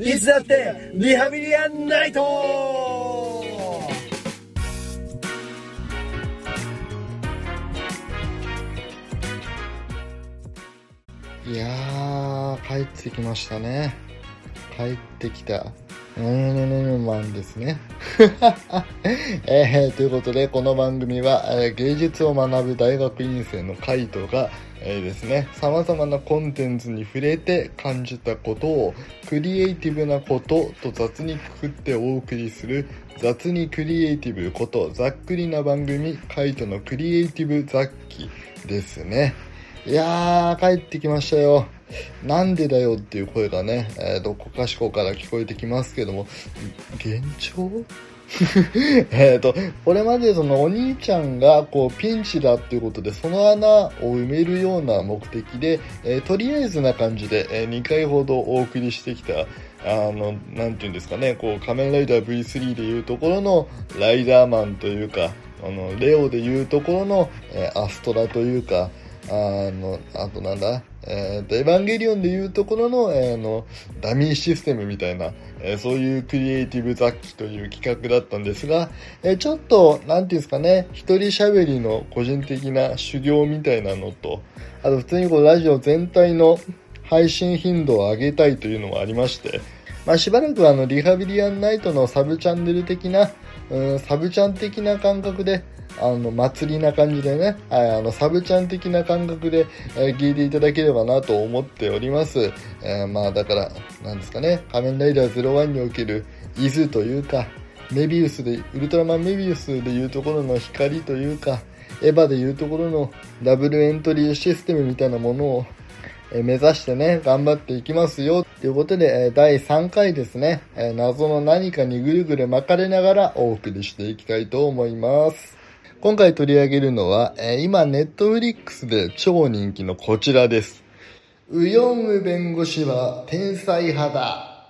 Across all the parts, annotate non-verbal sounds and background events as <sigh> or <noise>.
いつだってリハビリアンナイトいやー、帰ってきましたね。帰ってきた。うーん、マンですね。えー、ということで、この番組は、えー芸術を学ぶ大学院生のカイトが、えーですね、様々なコンテンツに触れて感じたことを、クリエイティブなことと雑にくくってお送りする、雑にクリエイティブこと、ざっくりな番組、カイトのクリエイティブ雑記ですね。いやー、帰ってきましたよ。なんでだよっていう声がね、えーどこかしこから聞こえてきますけども、現状？えっと、これまでそのお兄ちゃんがこうピンチだっていうことで、その穴を埋めるような目的で、えーとりあえずな感じで、え2回ほどお送りしてきた、あの、なんていうんですかね、こう仮面ライダー V3 でいうところのライダーマンというか、あの、レオでいうところの、えーアストラというか、あの、あとなんだ、えっ、と、エヴァンゲリオンでいうところの、えーの、ダミーシステムみたいな、えーそういうクリエイティブ雑記という企画だったんですが、えーちょっと、なんていうんですかね、一人喋りの個人的な修行みたいなのと、あと普通にこうラジオ全体の配信頻度を上げたいというのもありまして、まあ、しばらくあのリハビリアンナイトのサブチャンネル的な、うん、サブチャン的な感覚で、あの、祭りな感じでね、はいあの、サブチャン的な感覚で、えー聞いていただければなと思っております。えーまあ、だから、なんですかね、仮面ライダー01におけるイズというか、メビウスで、ウルトラマンメビウスでいうところの光というか、エヴァでいうところのダブルエントリーシステムみたいなものを、え目指してね、頑張っていきますよ。ということで、え第3回ですね、え謎の何かにぐるぐる巻かれながらお送りしていきたいと思います。今回取り上げるのは、え今、ネットフリックスで超人気のこちらです。ウヨンウ弁護士は天才派だ。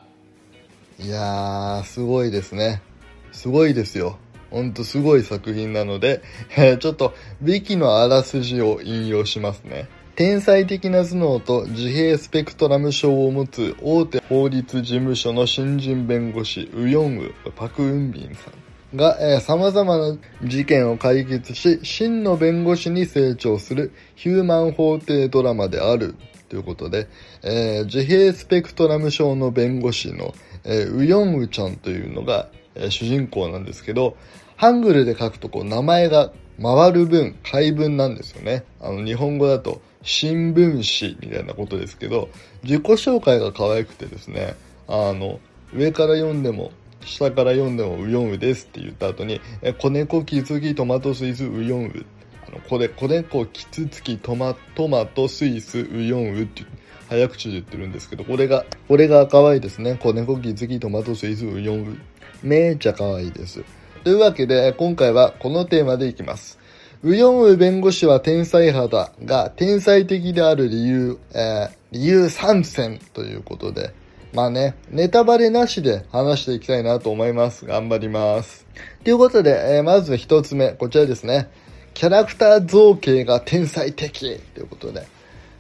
いやー、すごいですね。すごいですよ。ほんとすごい作品なので、えちょっと、ビキのあらすじを引用しますね。天才的な頭脳と自閉スペクトラム症を持つ大手法律事務所の新人弁護士、ウヨンウ、パク・ウンビンさんが、えー様々な事件を解決し、真の弁護士に成長するヒューマン法廷ドラマであるということで、えー自閉スペクトラム症の弁護士の、えーウヨンウちゃんというのが、えー主人公なんですけど、ハングルで書くとこう名前が回る文、解文なんですよね。あの日本語だと新聞紙みたいなことですけど、自己紹介が可愛くてですね、あの、上から読んでも、下から読んでもウヨンウですって言った後に、え、子猫キツギトマトスイスウヨンウ。あの、これ、子猫キツツキトマトマトスイスウヨンウって早口で言ってるんですけど、これが、これが可愛いですね。子猫キツギトマトスイスウヨンウ。めっちゃ可愛いです。というわけで、今回はこのテーマでいきます。ウヨンウ弁護士は天才派だが、天才的である理由、えー理由3選ということで、まあね、ネタバレなしで話していきたいなと思います。頑張ります。ということで、えーまず一つ目、こちらですね。キャラクター造形が天才的ということで。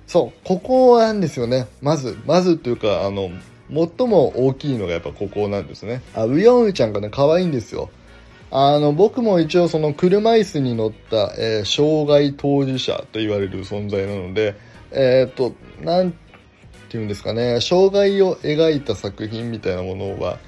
そう、ここなんですよね。まず、まずというか、あの、最も大きいのがやっぱここなんですね。あ、ウヨンウちゃんがね、可愛いんですよ。あの、僕も一応その車椅子に乗った、えー障害当事者と言われる存在なので、えっ、と、なんていうんですかね、障害を描いた作品みたいなものは、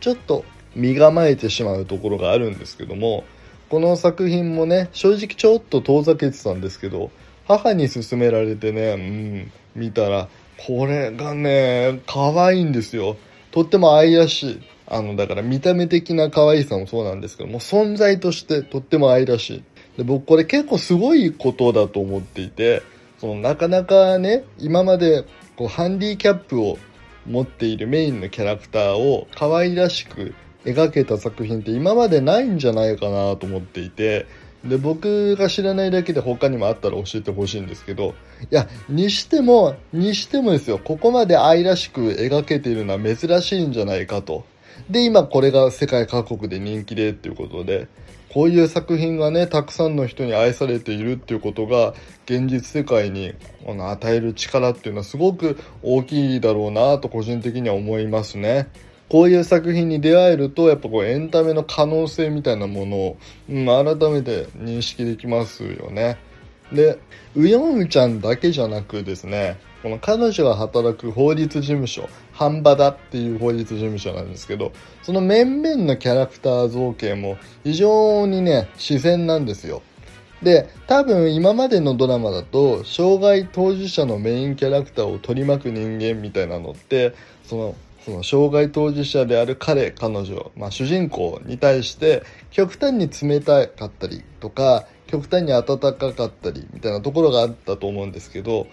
ちょっと身構えてしまうところがあるんですけども、この作品もね、正直ちょっと遠ざけてたんですけど、母に勧められてね、うん、見たら、これがね、可愛いんですよ。とっても愛らしい。あの、だから見た目的な可愛さもそうなんですけども、存在としてとっても愛らしい。で、僕これ結構すごいことだと思っていて、そのなかなかね、今までこうハンディキャップを持っているメインのキャラクターを可愛らしく描けた作品って今までないんじゃないかなと思っていて、で、僕が知らないだけで他にもあったら教えてほしいんですけど、いや、にしても、にしてもですよ、ここまで愛らしく描けているのは珍しいんじゃないかと。で、今これが世界各国で人気でっていうことで、こういう作品がね、たくさんの人に愛されているっていうことが、現実世界にこの与える力っていうのはすごく大きいだろうなと個人的には思いますね。こういう作品に出会えると、やっぱこうエンタメの可能性みたいなものを、うん、改めて認識できますよね。で、ウヨンウちゃんだけじゃなくですね、この彼女が働く法律事務所、ハンバダっていう法律事務所なんですけど、その面々のキャラクター造形も非常にね、自然なんですよ。で、多分今までのドラマだと、障害当事者のメインキャラクターを取り巻く人間みたいなのって、そのその障害当事者である彼彼女、まあ、主人公に対して極端に冷たかったりとか極端に温かかったりみたいなところがあったと思うんですけど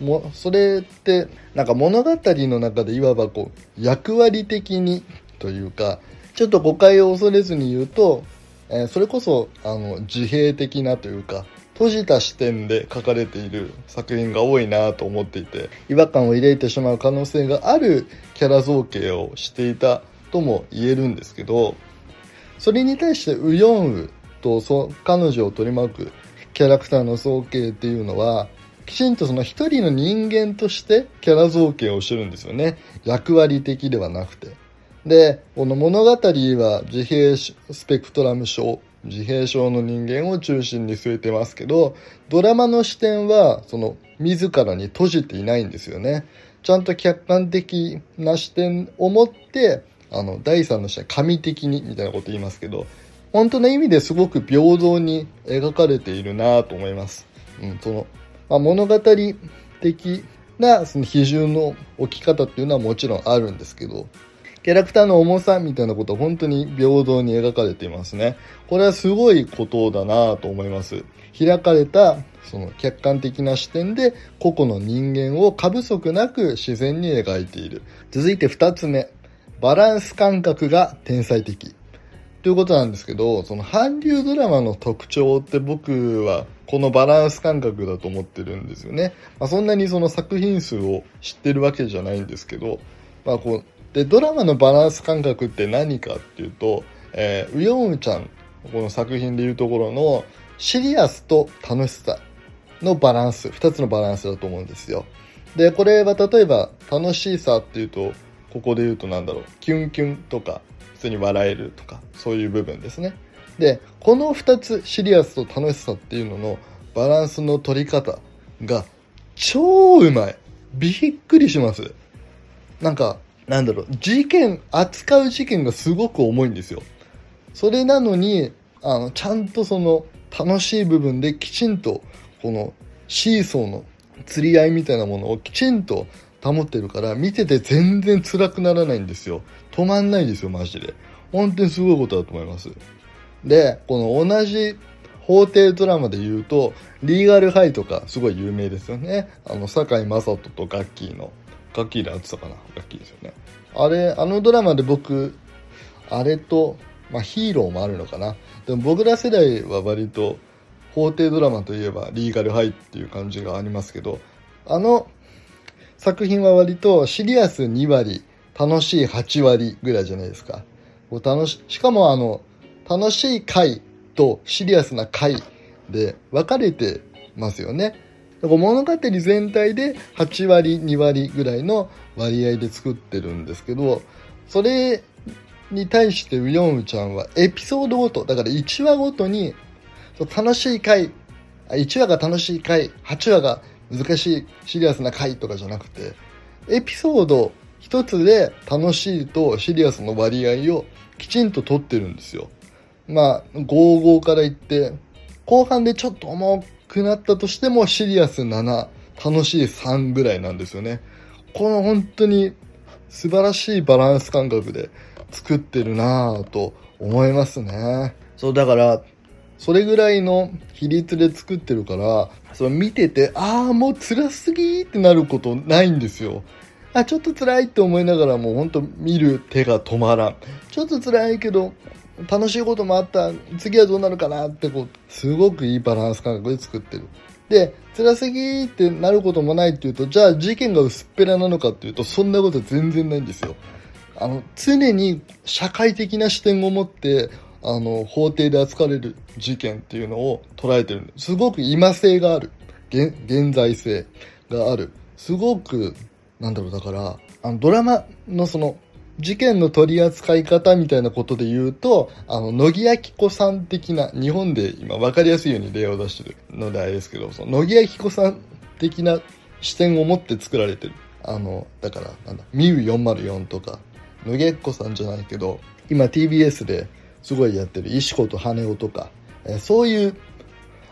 もそれってなんか物語の中でいわばこう役割的にというかちょっと誤解を恐れずに言うと、えー、それこそあの自閉的なというか閉じた視点で書かれている作品が多いなと思っていて違和感を抱いてしまう可能性があるキャラ造形をしていたとも言えるんですけどそれに対してウヨンウとそ彼女を取り巻くキャラクターの造形っていうのはきちんとその一人の人間としてキャラ造形をしてるんですよね役割的ではなくてでこの物語は自閉スペクトラム症自閉症の人間を中心に据えてますけど、ドラマの視点は、その、自らに閉じていないんですよね。ちゃんと客観的な視点を持って、あの、第三の視点、神的に、みたいなこと言いますけど、本当の意味ですごく平等に描かれているなと思います。うん、その、まあ、物語的な、その比重の置き方っていうのはもちろんあるんですけど、キャラクターの重さみたいなことは本当に平等に描かれていますね。これはすごいことだなと思います。開かれた、その客観的な視点で個々の人間を過不足なく自然に描いている。続いて二つ目。バランス感覚が天才的。ということなんですけど、その韓流ドラマの特徴って僕はこのバランス感覚だと思ってるんですよね。まあ、そんなにその作品数を知ってるわけじゃないんですけど、まあこう、で、ドラマのバランス感覚って何かっていうと、えー、ウヨンウちゃん、この作品でいうところのシリアスと楽しさのバランス、二つのバランスだと思うんですよ。で、これは例えば楽しさっていうと、ここで言うとなんだろう、キュンキュンとか、普通に笑えるとか、そういう部分ですね。で、この二つ、シリアスと楽しさっていうののバランスの取り方が超うまい。びっくりします。なんか、なんだろう、事件、扱う事件がすごく重いんですよ。それなのに、あの、ちゃんとその、楽しい部分できちんと、この、シーソーの釣り合いみたいなものをきちんと保ってるから、見てて全然辛くならないんですよ。止まんないですよ、マジで。本当にすごいことだと思います。で、この同じ法廷ドラマで言うと、リーガルハイとかすごい有名ですよね。あの、堺雅人とガッキーの。ガッキーで会ってたかなガッキーですよね。あれ、あのドラマで僕、あれと、まあヒーローもあるのかな。でも僕ら世代は割と、法廷ドラマといえばリーガルハイっていう感じがありますけど、あの作品は割とシリアス2割、楽しい8割ぐらいじゃないですか。楽し、しかもあの、楽しい回とシリアスな回で分かれてますよね。物語全体で8割、2割ぐらいの割合で作ってるんですけど、それに対してウヨンウちゃんはエピソードごと、だから1話ごとに楽しい回、1話が楽しい回、8話が難しいシリアスな回とかじゃなくて、エピソード一つで楽しいとシリアスの割合をきちんと取ってるんですよ。まあ、55から言って、後半でちょっと重くなったとしてもシリアス7、楽しい3ぐらいなんですよね。この本当に素晴らしいバランス感覚で作ってるなぁと思いますね。そう、だから、それぐらいの比率で作ってるから、その見てて、ああ、もう辛すぎってなることないんですよ。あ、ちょっと辛いって思いながらもうほんと見る手が止まらん。ちょっと辛いけど、楽しいこともあった。次はどうなるかなってこう、すごくいいバランス感覚で作ってる。で、辛すぎってなることもないっていうと、じゃあ事件が薄っぺらなのかっていうと、そんなこと全然ないんですよ。あの、常に社会的な視点を持って、あの、法廷で扱われる事件っていうのを捉えてる。すごく今性がある。現在性がある。すごく、なんだろう、だから、あの、ドラマのその、事件の取り扱い方みたいなことで言うと、あの、乃木明子さん的な、日本で今分かりやすいように例を出してるのであれですけど、その乃木明子さん的な視点を持って作られてる。あの、だから、なんだ、ミュー404とか、乃木明子さんじゃないけど、今 TBS ですごいやってる石子と羽男とか、えー、そういう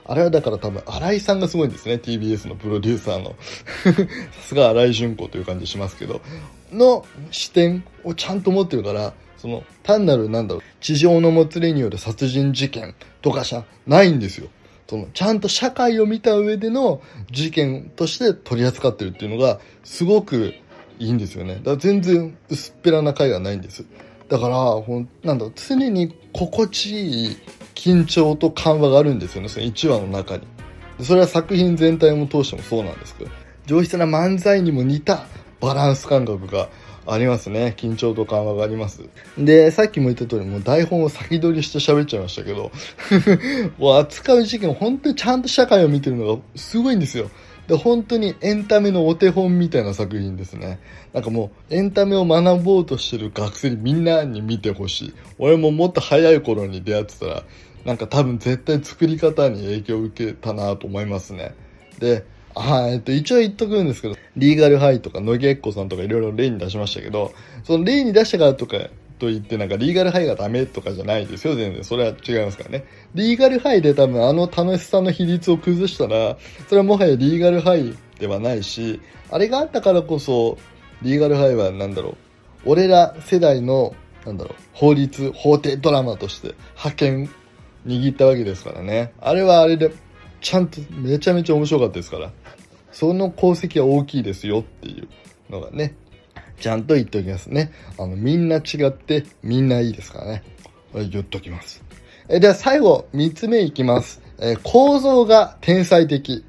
あれはだから多分、新井さんがすごいんですね。TBS のプロデューサーの。<laughs> さすが新井純子という感じしますけど、の視点をちゃんと持ってるから、その、単なるなんだろう、地上のもつれによる殺人事件とかじゃないんですよ。その、ちゃんと社会を見た上での事件として取り扱ってるっていうのが、すごくいいんですよね。だから全然薄っぺらな回がないんです。だから、ほん、なんだろ、常に心地いい緊張と緩和があるんですよね、その1話の中に。それは作品全体も通してもそうなんですけど、上質な漫才にも似たバランス感覚がありますね。緊張と緩和があります。で、さっきも言った通り、もう台本を先取りして喋っちゃいましたけど、<laughs> もう扱う事件、本当にちゃんと社会を見てるのがすごいんですよ。で、本当にエンタメのお手本みたいな作品ですね。なんかもう、エンタメを学ぼうとしてる学生にみんなに見てほしい。俺ももっと早い頃に出会ってたら、なんか多分絶対作り方に影響を受けたなと思いますね。で、はい、えっと、一応言っとくんですけど、リーガルハイとか、野木エッコさんとかいろいろ例に出しましたけど、その例に出したからとか、と言ってなんかリーガルハイがダメとかじゃないですよ、全然。それは違いますからね。リーガルハイで多分あの楽しさの比率を崩したら、それはもはやリーガルハイではないし、あれがあったからこそ、リーガルハイは何だろう、俺ら世代の、なんだろう、法律、法廷ドラマとして派遣握ったわけですからね。あれはあれで、ちゃんとめちゃめちゃ面白かったですから。その功績は大きいですよっていうのがね、ちゃんと言っておきますね。あの、みんな違ってみんないいですからね。言っときます。えでは最後、三つ目いきます。え構造が天才的。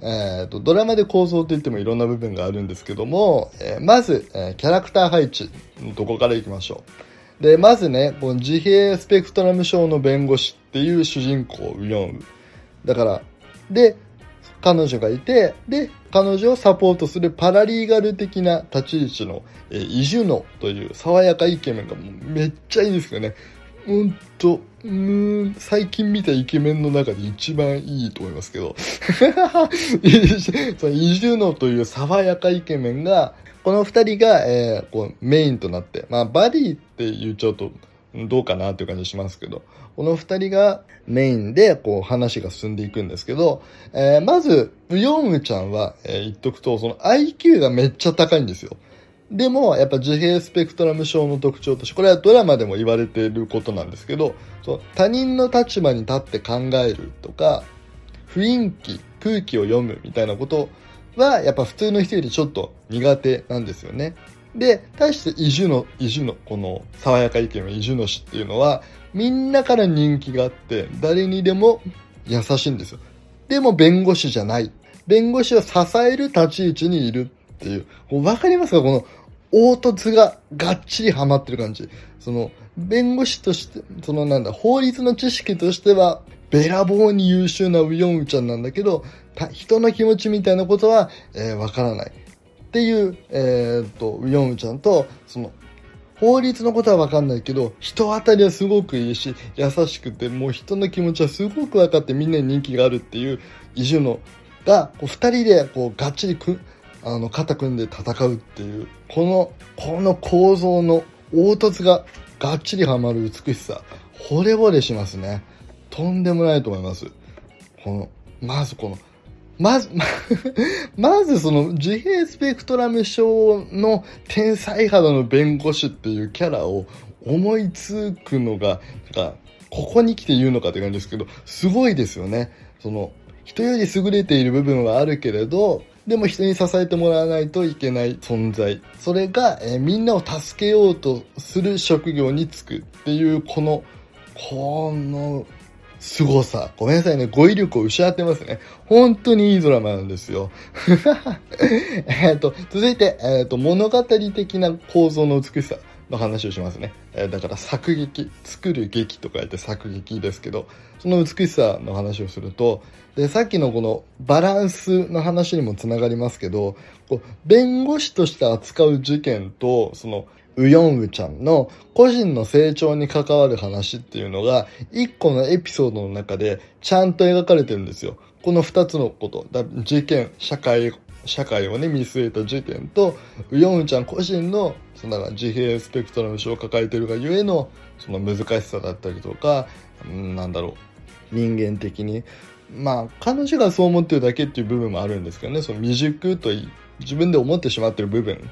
えーと、ドラマで構造といってもいろんな部分があるんですけども、えー、まず、えー、キャラクター配置のとこからいきましょう。で、まずね、この自閉スペクトラム症の弁護士っていう主人公ウヨンウ。だから、で、彼女がいて、で、彼女をサポートするパラリーガル的な立ち位置の、えー、イジュノという爽やかイケメンがもうめっちゃいいですよね。ほんと、うん、最近見たイケメンの中で一番いいと思いますけど。<laughs> そのイジュノという爽やかイケメンが、この二人が、えー、こうメインとなって、まあ、バディって言っちゃうとどうかなっていう感じしますけど、この二人がメインでこう話が進んでいくんですけど、えー、まず、ウヨンウちゃんは、えー、言っとくと、その IQ がめっちゃ高いんですよ。でも、やっぱ自閉スペクトラム症の特徴として、これはドラマでも言われていることなんですけど、そう他人の立場に立って考えるとか、雰囲気、空気を読むみたいなことは、やっぱ普通の人よりちょっと苦手なんですよね。で、対してイジュノ、イジュノ、この爽やか意見のイジュノ氏っていうのは、みんなから人気があって、誰にでも優しいんですよ。でも弁護士じゃない。弁護士を支える立ち位置にいるっていう。わかりますか？この凹凸ががっちりはまってる感じ。その、弁護士として、そのなんだ、法律の知識としては、べらぼうに優秀なウヨンウちゃんなんだけど、人の気持ちみたいなことは、えー、わからない。っていう、えー、っと、ヨンウちゃんと、その、法律のことはわかんないけど、人当たりはすごくいいし、優しくて、もう人の気持ちはすごく分かってみんなに人気があるっていう、イジュノが、こう二人で、こう、がっちりく、あの、肩組んで戦うっていう、この、この構造の凹凸ががっちりはまる美しさ、惚れ惚れしますね。とんでもないと思います。この、まずこの、まず、<laughs> まずその自閉スペクトラム症の天才肌の弁護士っていうキャラを思いつくのが、なんか、ここに来て言うのかって感じですけど、すごいですよね。その、人より優れている部分はあるけれど、でも人に支えてもらわないといけない存在。それが、えー、みんなを助けようとする職業に就くっていう、この、この凄さ。ごめんなさいね。語彙力を失ってますね。本当にいいドラマなんですよ。<laughs> えっと、続いて、えっ、ー、と、物語的な構造の美しさ。の話をしますね。えー、だから作劇、作る劇とか言って作劇ですけど、その美しさの話をすると、で、さっきのこのバランスの話にもつながりますけど、こう弁護士として扱う事件と、その、ウヨンウちゃんの個人の成長に関わる話っていうのが、一個のエピソードの中でちゃんと描かれてるんですよ。この二つのこと、事件、社会、社会をね、見据えた事件と、ウヨンウちゃん個人の、その自閉スペクトラム症を抱えてるがゆえの、その難しさだったりとか、なんだろう、人間的に。まあ、彼女がそう思ってるだけっていう部分もあるんですけどね、その未熟と自分で思ってしまってる部分。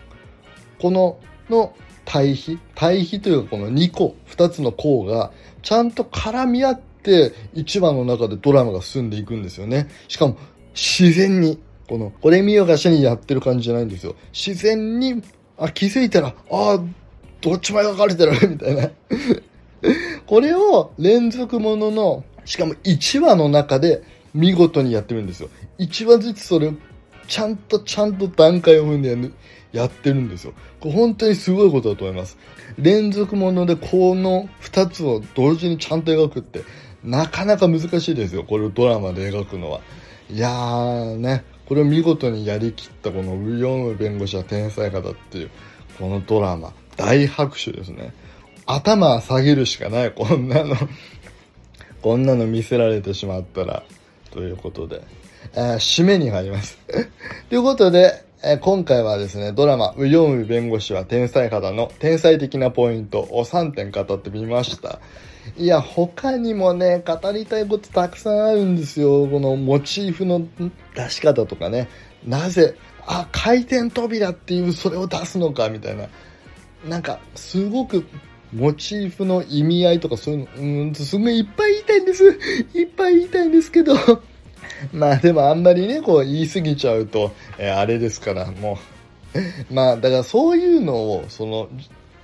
この、の対比？対比というかこの2個、2つの項がちゃんと絡み合って1話の中でドラマが進んでいくんですよね。しかも自然に、この、これ見よがしにやってる感じじゃないんですよ。自然に、あ、気づいたら、ああ、どっちも描かれてる <laughs> みたいな。<laughs> これを連続ものの、しかも1話の中で見事にやってるんですよ。1話ずつそれちゃんとちゃんと段階を踏んでやる。やってるんですよ。これ本当にすごいことだと思います。連続ものでこの2つを同時にちゃんと描くって、なかなか難しいですよ。これをドラマで描くのは。いやーね、これを見事にやりきったこのウィヨンウ弁護士は天才肌っていう、このドラマ、大拍手ですね。頭下げるしかない、こんなのこんなの見せられてしまったら。ということで、えー、締めに入りますということで、え今回はですね、ドラマ、ウヨンウ弁護士は天才肌の天才的なポイントを3点語ってみました。いや、他にもね、語りたいことたくさんあるんですよ。このモチーフの出し方とかね。なぜ、あ、回転扉っていうそれを出すのかみたいな。なんか、すごくモチーフの意味合いとかそういうの、うん、すごいいっぱい言いたいんです。いっぱい言いたいんですけど、<laughs> まあでもあんまりね、こう言い過ぎちゃうと、えー、あれですから、もう。<laughs> まあだからそういうのを、その、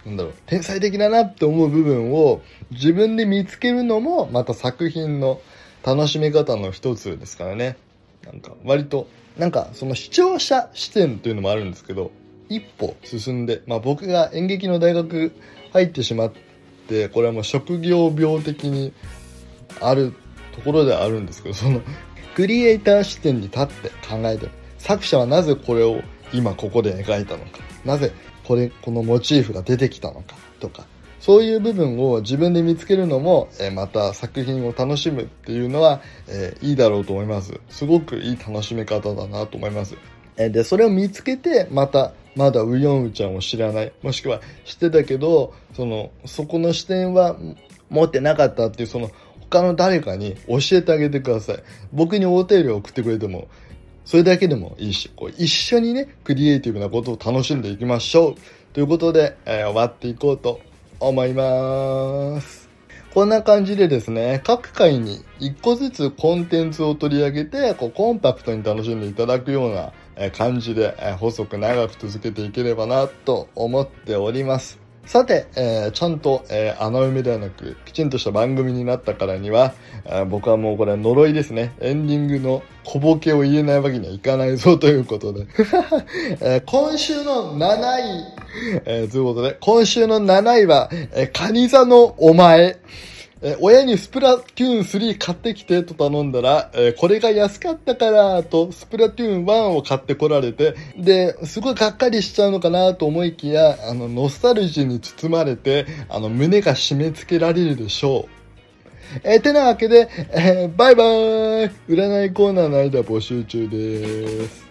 なんだろう、天才的だなって思う部分を自分で見つけるのも、また作品の楽しみ方の一つですからね。なんか割と、なんかその視聴者視点というのもあるんですけど、一歩進んで、まあ僕が演劇の大学入ってしまって、これはもう職業病的にあるところではあるんですけど、そのクリエイター視点に立って考えてる。作者はなぜこれを今ここで描いたのか。なぜこれ、このモチーフが出てきたのかとか。そういう部分を自分で見つけるのも、えまた作品を楽しむっていうのは、え、いいだろうと思います。すごくいい楽しめ方だなと思います。えで、それを見つけて、また、まだウヨンウちゃんを知らない、もしくは知ってたけど、その、そこの視点は持ってなかったっていう、その、他の誰かに教えてあげてください。僕にお便りを送ってくれても、それだけでもいいし、こう一緒にね、クリエイティブなことを楽しんでいきましょう。ということで、えー、終わっていこうと思います。こんな感じでですね、各回に1個ずつコンテンツを取り上げて、こうコンパクトに楽しんでいただくような感じで、細く長く続けていければなと思っております。さて、えー、ちゃんと、えー、穴埋めではなく、きちんとした番組になったからには、えー、僕はもうこれ呪いですね。エンディングの小ボケを言えないわけにはいかないぞということで。<laughs> えー、今週の7位、えー、ということで、今週の7位は、えー、カニ座のお前。え親にスプラトゥーン3買ってきてと頼んだら、えこれが安かったからとスプラトゥーン1を買ってこられて、で、すごいがっかりしちゃうのかなと思いきや、あの、ノスタルジーに包まれて、あの、胸が締め付けられるでしょう。えー、てなわけで、えー、バイバーイ占いコーナーの間募集中です。